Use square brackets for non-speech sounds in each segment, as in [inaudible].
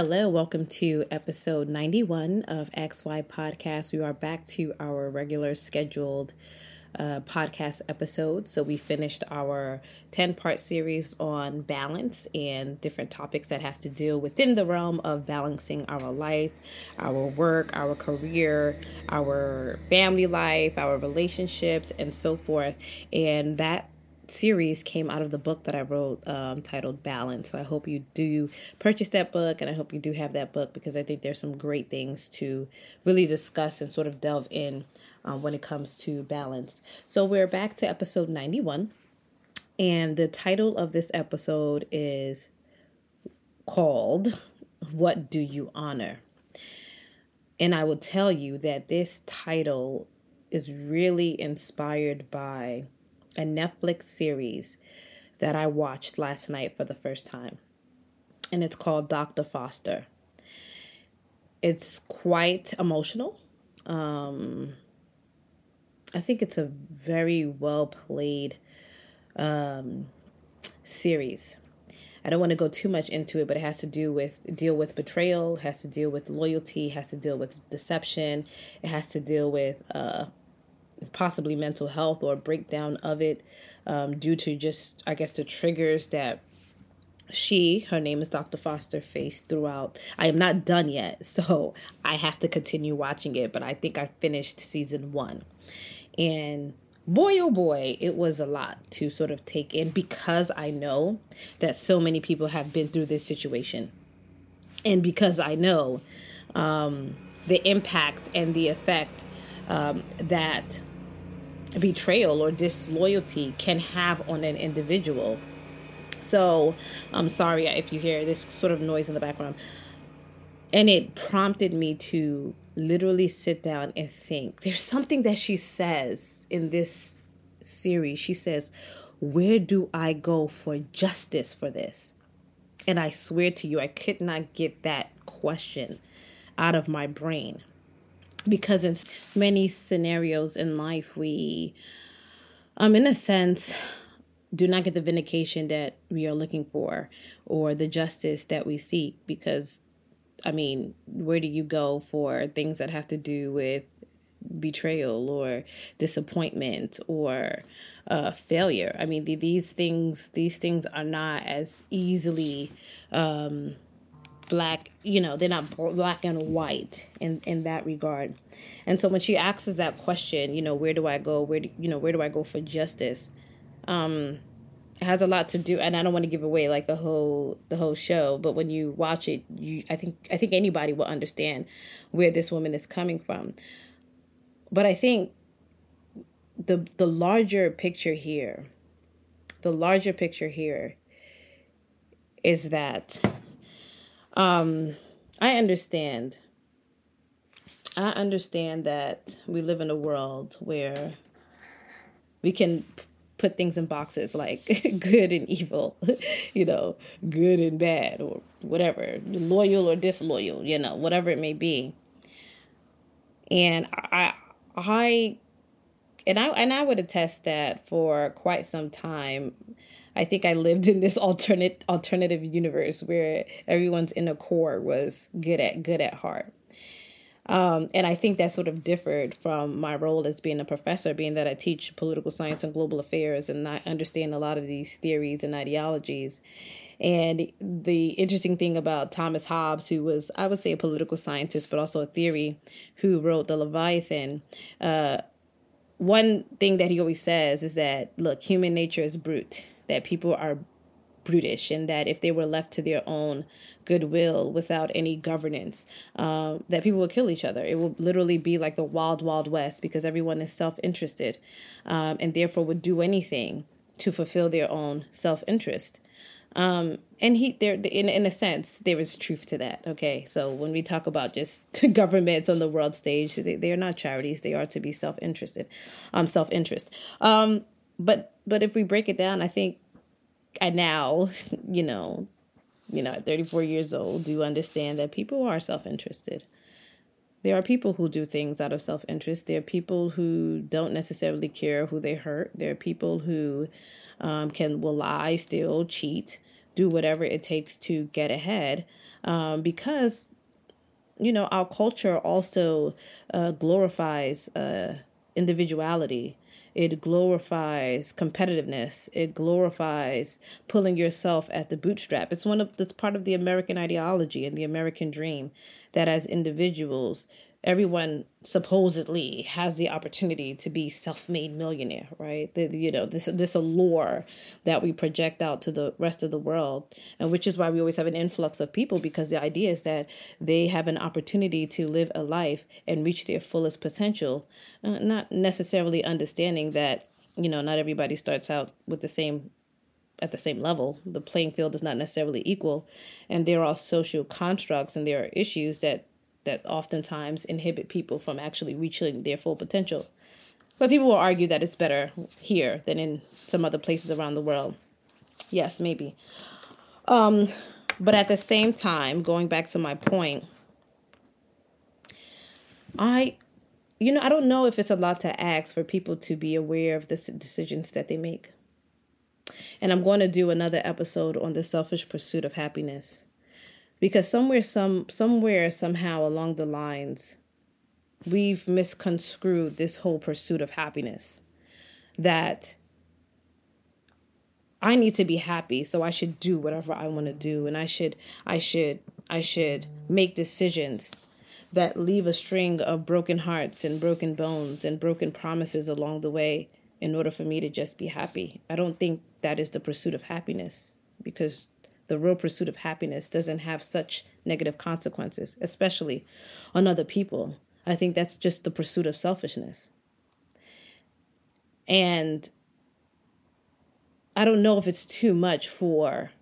Hello, welcome to episode 91 of XY Podcast. We are back to our regular scheduled uh, podcast episodes. So, we finished our 10 part series on balance and different topics that have to deal within the realm of balancing our life, our work, our career, our family life, our relationships, and so forth. And that series came out of the book that I wrote um, titled Balance. So I hope you do purchase that book and I hope you do have that book because I think there's some great things to really discuss and sort of delve in um, when it comes to balance. So we're back to episode 91. And the title of this episode is called What Do You Honor? And I will tell you that this title is really inspired by a Netflix series that I watched last night for the first time. And it's called Dr. Foster. It's quite emotional. Um, I think it's a very well played um, series. I don't want to go too much into it, but it has to do with deal with betrayal, has to deal with loyalty, has to deal with deception, it has to deal with uh, possibly mental health or breakdown of it um, due to just, I guess, the triggers that she, her name is Dr. Foster, faced throughout. I am not done yet, [laughs] so I have to continue watching it, but I think I finished season one. And boy, oh boy, it was a lot to sort of take in because I know that so many people have been through this situation. And because I know um, the impact and the effect um, that betrayal or disloyalty can have on an individual. So I'm sorry if you hear this sort of noise in the background. And it prompted me to literally sit down and think. There's something that she says in this series. She says, Where do I go for justice for this? And I swear to you, I could not get that question out of my brain because in many scenarios in life. We um in a sense do not get the vindication that we are looking for or the justice that we seek because i mean where do you go for things that have to do with betrayal or disappointment or uh, failure? I mean these things these things are not as easily um, black you know they're not black and white in in that regard. And so when she asks us that question you know where do i go? Where do you know where do i go for justice? Um it has a lot to do and i don't want to give away like the whole the whole show but when you watch it you i think i think anybody will understand where this woman is coming from. But i think the the larger picture here the larger picture here is that um, I understand. I understand that we live in a world where we can put things in boxes like [laughs] good and evil, [laughs] you know, good and bad, or whatever, loyal or disloyal, you know, whatever it may be. And I, I, and I, and I would attest that for quite some time, I think I lived in this alternate alternative universe where everyone's inner core was good at good at heart. Um, and I think that sort of differed from my role as being a professor, being that I teach political science and global affairs, and I understand a lot of these theories and ideologies. And the interesting thing about Thomas Hobbes, who was, I would say, a political scientist, but also a theory, who wrote The Leviathan, uh, one thing that he always says is that, look, human nature is brute that people are brutish and that if they were left to their own goodwill without any governance um, that people would kill each other. It will literally be like the wild wild west because everyone is self-interested um, and therefore would do anything to fulfill their own self-interest um, and he there in in a sense there is truth to that okay? So when we talk about just [laughs] governments on the world stage they, they are not charities. They are to be self-interested um self-interest. Um but but if we break it down, I think I now, [laughs] you know, you know, at 34 years old, do understand that people are self-interested. There are people who do things out of self-interest. There are people who don't necessarily care who they hurt. There are people who um, can will lie, steal, cheat, do whatever it takes to get ahead um, because you know our culture also uh, glorifies uh, individuality. It glorifies competitiveness. It glorifies pulling yourself at the bootstrap. It's one of that's part of the american ideology and the american dream that as individuals everyone supposedly has the opportunity to be self-made millionaire right the, you know this this allure that we project out to the rest of the world and which is why we always have an influx of people because the idea is that they have an opportunity to live a life and reach their fullest potential uh, not necessarily understanding that you know not everybody starts out with the same at the same level. The playing field is not necessarily equal, and there are social constructs and there are issues that that oftentimes inhibit people from actually reaching their full potential. But people will argue that it's better here than in some other places around the world. Yes, maybe. Um, but at the same time, going back to my point, I, you know, I don't know if it's a lot to ask for people to be aware of the decisions that they make. And I'm going to do another episode on the selfish pursuit of happiness because somewhere some somewhere somehow along the lines we've misconstrued this whole pursuit of happiness that I need to be happy so I should do whatever I want to do and I should I should I should make decisions that leave a string of broken hearts and broken bones and broken promises along the way in order for me to just be happy. I don't think that is the pursuit of happiness because the real pursuit of happiness doesn't have such negative consequences, especially on other people. I think that's just the pursuit of selfishness. And I don't know if it's too much for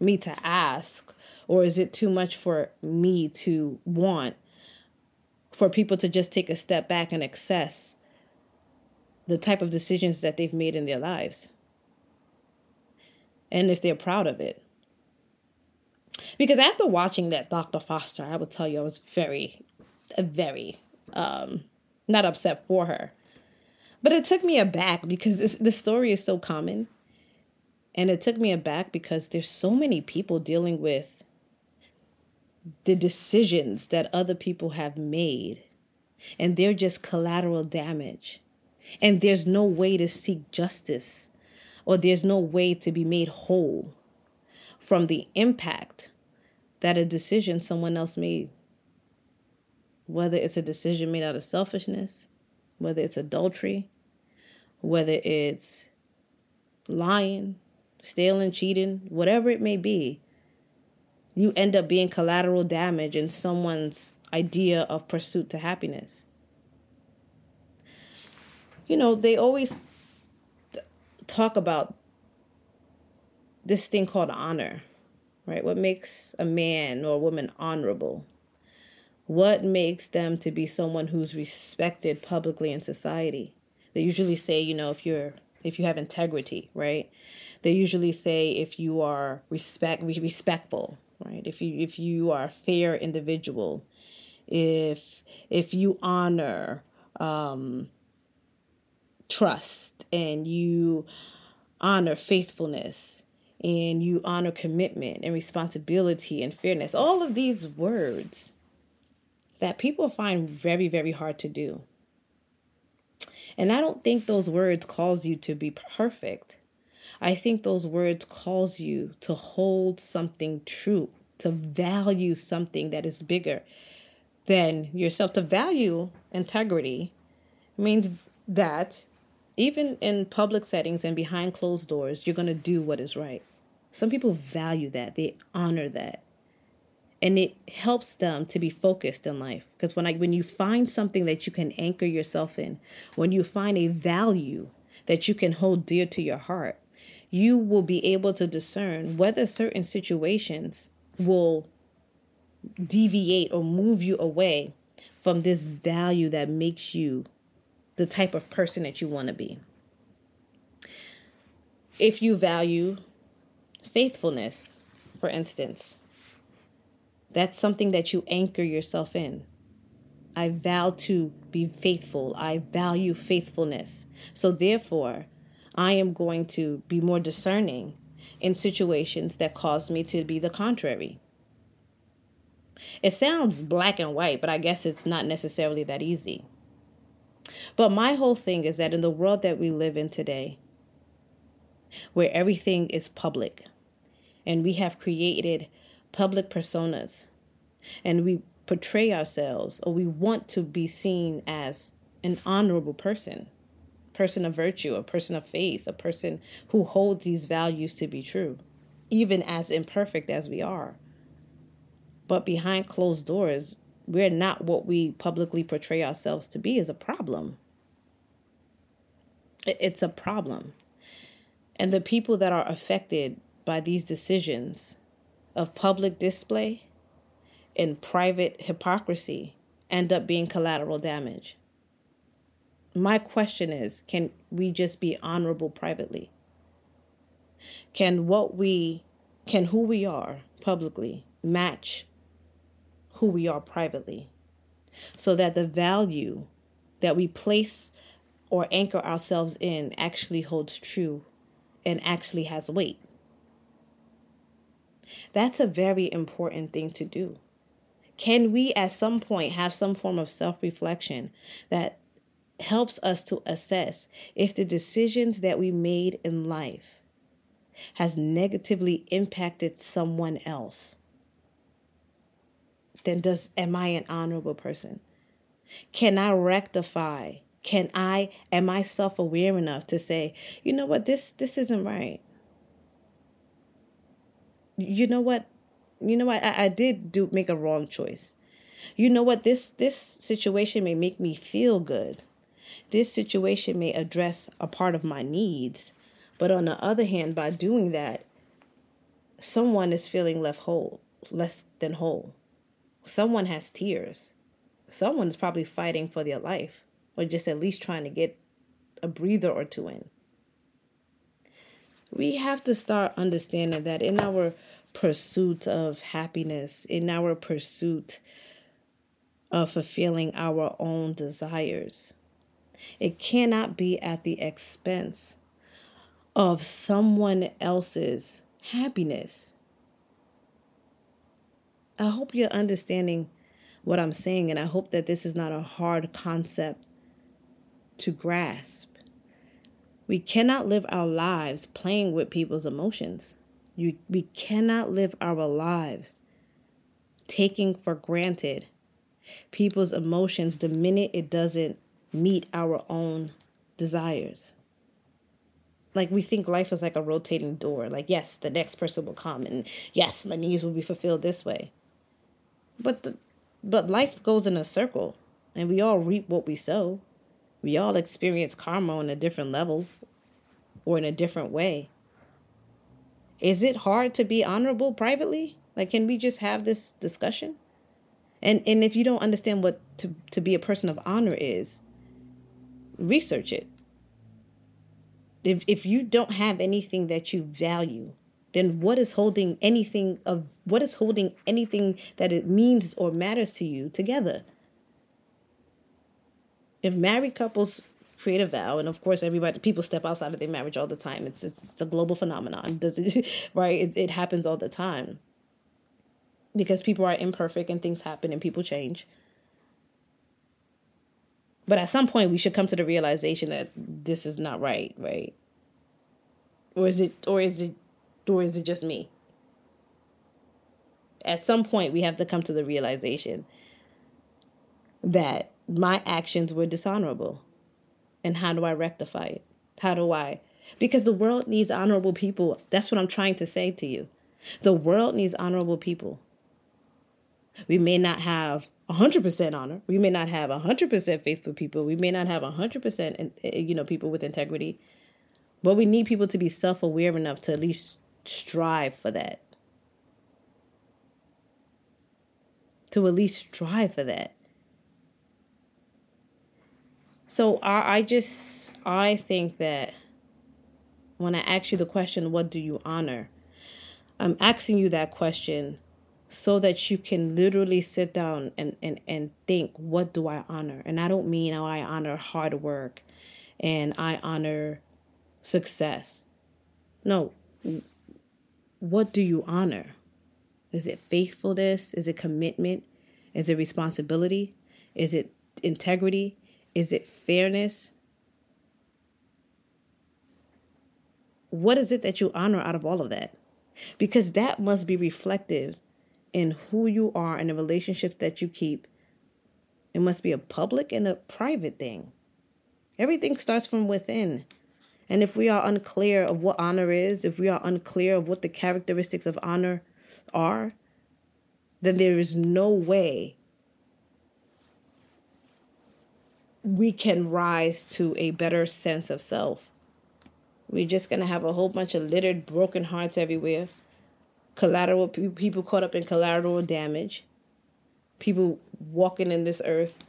me to ask, or is it too much for me to want for people to just take a step back and assess the type of decisions that they've made in their lives? And if they're proud of it. Because after watching that Dr. Foster, I will tell you I was very, very um, not upset for her. But it took me aback because this, this story is so common. And it took me aback because there's so many people dealing with the decisions that other people have made. And they're just collateral damage. And there's no way to seek justice or there's no way to be made whole from the impact that a decision someone else made, whether it's a decision made out of selfishness, whether it's adultery, whether it's lying, stealing, cheating, whatever it may be, you end up being collateral damage in someone's idea of pursuit to happiness. You know, they always talk about this thing called honor right? What makes a man or a woman honorable? What makes them to be someone who's respected publicly in society? They usually say, you know, if you're if you have integrity, right? They usually say if you are respect respectful, right? If you if you are a fair individual, if if you honor um, trust and you honor faithfulness and you honor commitment and responsibility and fairness. All of these words that people find very, very hard to do. And I don't think those words cause you to be perfect. I think those words calls you to hold something true, to value something that is bigger than yourself. To value integrity means that even in public settings and behind closed doors, you're going to do what is right. Some people value that, they honor that. And it helps them to be focused in life. Because when I when you find something that you can anchor yourself in, when you find a value that you can hold dear to your heart, you will be able to discern whether certain situations will deviate or move you away from this value that makes you the type of person that you want to be. If you value faithfulness, for instance. That's something that you anchor yourself in. I vow to be faithful. I value faithfulness. So, therefore, I am going to be more discerning in situations that cause me to be the contrary. It sounds black and white, but I guess it's not necessarily that easy. But my whole thing is that in the world that we live in today, where everything is public, and we have created public personas, and we portray ourselves or we want to be seen as an honorable person, person of virtue, a person of faith, a person who holds these values to be true, even as imperfect as we are. But behind closed doors, we're not what we publicly portray ourselves to be is a problem. It's a problem. And the people that are affected by these decisions of public display and private hypocrisy end up being collateral damage. My question is can we just be honorable privately? Can what we, can who we are publicly match who we are privately? So that the value that we place or anchor ourselves in actually holds true and actually has weight. That's a very important thing to do. Can we at some point have some form of self reflection that helps us to assess if the decisions that we made in life has negatively impacted someone else? Then does am I an honorable person? Can I rectify? Can I am I self-aware enough to say, you know what, this this isn't right. You know what? you know what? I, I did do make a wrong choice. You know what? This this situation may make me feel good. This situation may address a part of my needs. But on the other hand by doing that someone is feeling left whole less than whole. Someone has tears. Someone's probably fighting for their life or just at least trying to get a breather or two in we have to start understanding that in our pursuit of happiness, in our pursuit of fulfilling our own desires. It cannot be at the expense of someone else's happiness. I hope you're understanding what I'm saying, and I hope that this is not a hard concept to grasp. We cannot live our lives playing with people's emotions. You, we cannot live our lives taking for granted people's emotions the minute it doesn't meet our own desires. Like we think life is like a rotating door. Like, yes, the next person will come and yes, my needs will be fulfilled this way. But the, but life goes in a circle and we all reap what we sow. We all experience karma on a different level or in a different way. Is it hard to be honorable privately? Like, can we just have this discussion? And and if you don't understand what to, to be a person of honor is, research it. If if you don't have anything that you value, then what is holding anything of what is holding anything that it means or matters to you together? If married couples create a vow and of course everybody people step outside of their marriage all the time it's it's, it's a global phenomenon. [laughs] Does it right? It, it happens all the time. Because people are imperfect and things happen and people change. But at some point we should come to the realization that this is not right right? Or is it or is it or is it just me? At some point we have to come to the realization that my actions were dishonorable and how do I rectify it? How do I? Because the world needs honorable people. That's what I'm trying to say to you. The world needs honorable people. We may not have 100% honor. We may not have 100% faithful people. We may not have 100% eh, you know people with integrity. But we need people to be self-aware enough to at least strive for that. To at least strive for that. So I, I just I think that when I ask you the question, what do you honor? I'm asking you that question so that you can literally sit down and, and, and think, what do I honor? And I don't mean oh, I honor hard work and I honor success. No, what do you honor? Is it faithfulness? Is it commitment? Is it responsibility? Is it integrity? Is it fairness? What is it that you honor out of all of that? Because that must be reflective in who you are and the relationships that you keep. It must be a public and a private thing. Everything starts from within. And if we are unclear of what honor is, if we are unclear of what the characteristics of honor are, then there is no way we can rise to a better sense of self. We're just going to have a whole bunch of littered, broken hearts everywhere, collateral people caught up in collateral damage, people walking in this earth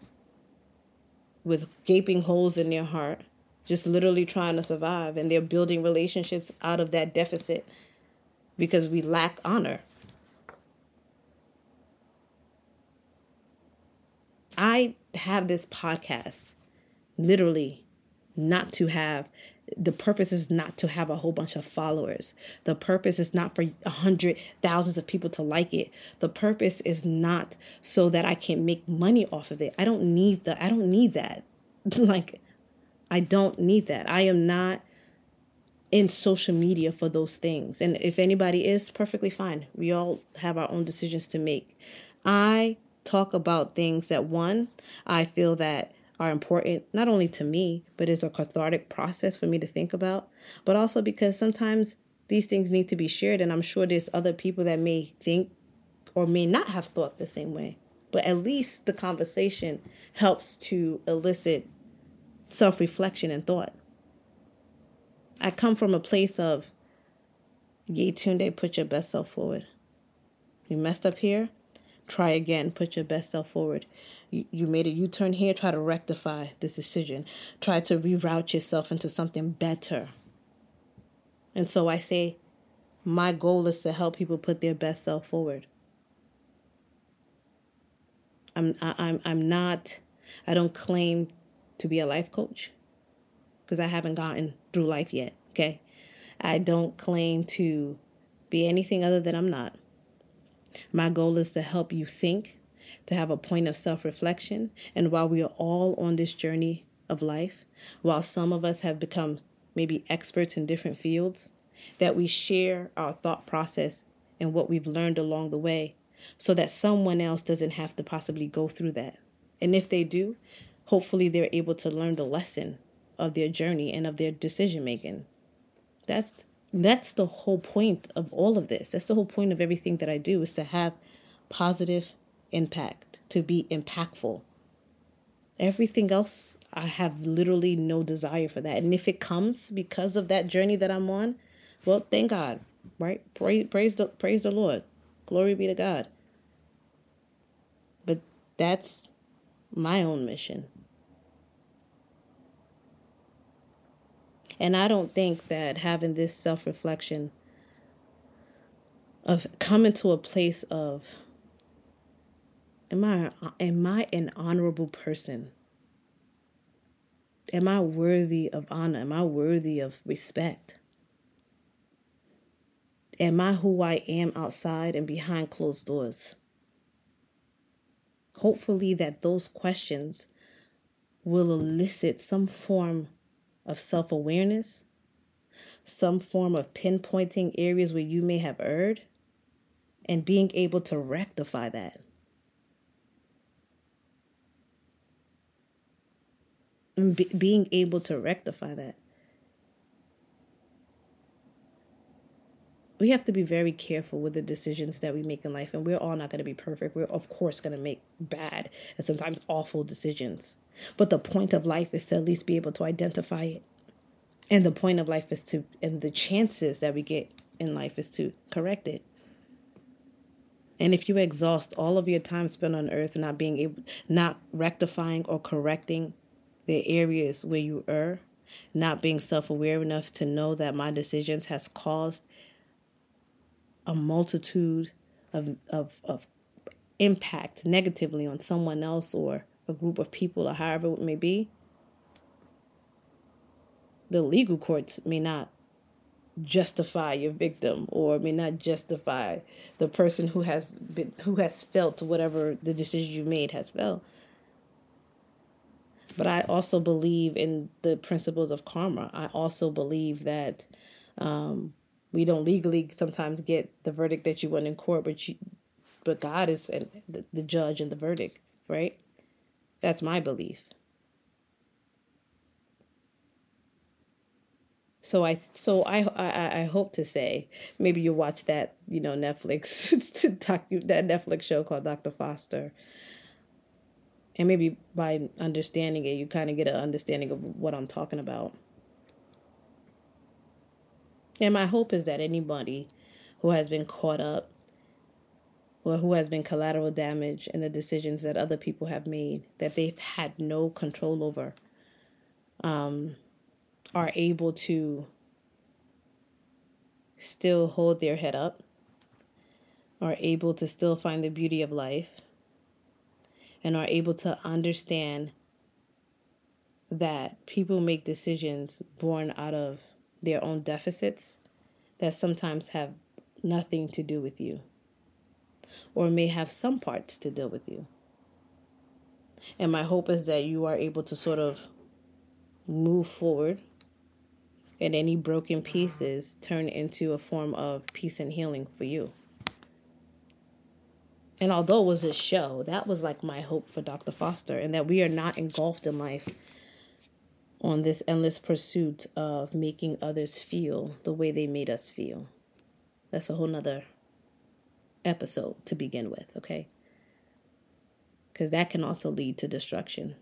with gaping holes in their heart just literally trying to survive and they're building relationships out of that deficit because we lack honor. I have this podcast literally not to have the purpose is not to have a whole bunch of followers. The purpose is not for a hundred thousands of people to like it. The purpose is not so that I can make money off of it. I don't need the I don't need that. [laughs] like I don't need that. I am not in social media for those things. And if anybody is, perfectly fine. We all have our own decisions to make. I talk about things that one, I feel that are important not only to me, but it's a cathartic process for me to think about, but also because sometimes these things need to be shared and I'm sure there's other people that may think or may not have thought the same way. But at least the conversation helps to elicit self reflection and thought. I come from a place of, Yetunde, put your best self forward. You messed up here, try again, put your best self forward. You, you made a U turn here, try to rectify this decision. Try to reroute yourself into something better. And so I say, my goal is to help people put their best self forward. I'm I, I'm I'm not I don't claim to be a life coach because I haven't gotten through life yet. Okay. I don't claim to be anything other than I'm not. My goal is to help you think, to have a point of self reflection. And while we are all on this journey of life, while some of us have become maybe experts in different fields, that we share our thought process and what we've learned along the way so that someone else doesn't have to possibly go through that. And if they do, hopefully they're able to learn the lesson of their journey and of their decision making. That's that's the whole point of all of this. That's the whole point of everything that I do is to have positive impact, to be impactful. Everything else I have literally no desire for that. And if it comes because of that journey that I'm on, well, thank God, right? Praise praise the praise the Lord. Glory be to God. But that's my own mission. And I don't think that having this self reflection of coming to a place of am I am I an honorable person? Am I worthy of honor? Am I worthy of respect? Am I who I am outside and behind closed doors? Hopefully that those questions will elicit some form of self awareness, some form of pinpointing areas where you may have erred, and being able to rectify that. Be, being able to rectify that. We have to be very careful with the decisions that we make in life and we're all not going to be perfect. We're of course going to make bad and sometimes awful decisions. But the point of life is to at least be able to identify it. And the point of life is to and the chances that we get in life is to correct it. And if you exhaust all of your time spent on earth not being able not rectifying or correcting the areas where you err not being self-aware enough to know that my decisions has caused a multitude of, of, of impact negatively on someone else or a group of people or however it may be, the legal courts may not justify your victim or may not justify the person who has been who has felt whatever the decision you made has felt. But i also believe in the principles of karma. I also believe that um, we don't legally sometimes get the verdict that you want in court but you but god is the, the judge and the verdict right that's my belief So I so I I, I hope to say maybe you watch that you know Netflix [laughs] that Netflix show called Dr. Foster, and maybe by understanding it you kind of get an understanding of what I'm talking about. And my hope is that anybody who has been caught up or who has been collateral damage in the decisions that other people have made that they've had no control over. Um, are able to still hold their head up, are able to still find the beauty of life, and are able to understand that people make decisions born out of their own deficits that sometimes have nothing to do with you or may have some parts to deal with you. And my hope is that you are able to sort of move forward and any broken pieces turn into a form of peace and healing for you. And although it was a show, that was like my hope for Dr. Foster, and that we are not engulfed in life on this endless pursuit of making others feel the way they made us feel. That's a whole nother episode to begin with, okay? Because that can also lead to destruction.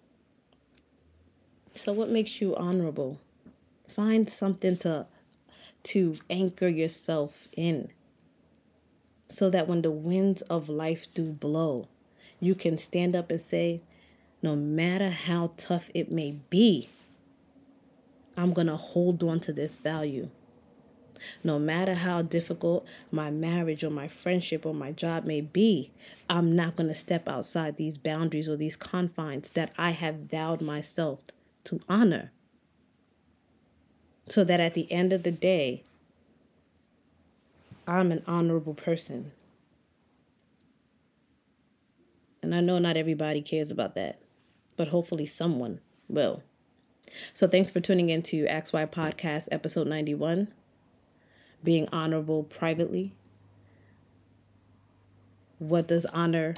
So, what makes you honorable? Find something to to anchor yourself in so that when the winds of life do blow, you can stand up and say, no matter how tough it may be, I'm going to hold on to this value. No matter how difficult my marriage or my friendship or my job may be, I'm not going to step outside these boundaries or these confines that I have vowed myself to honor so that at the end of the day, I'm an honorable person. And I know not everybody cares about that, but hopefully someone will. So thanks for tuning in to XY Podcast, episode 91 Being Honorable Privately. What does honor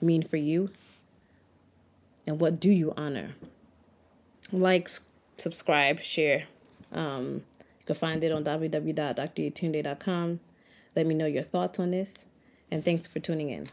mean for you? And what do you honor? Like, subscribe, share. Um, you can find it on www.dryetunde.com. Let me know your thoughts on this, and thanks for tuning in.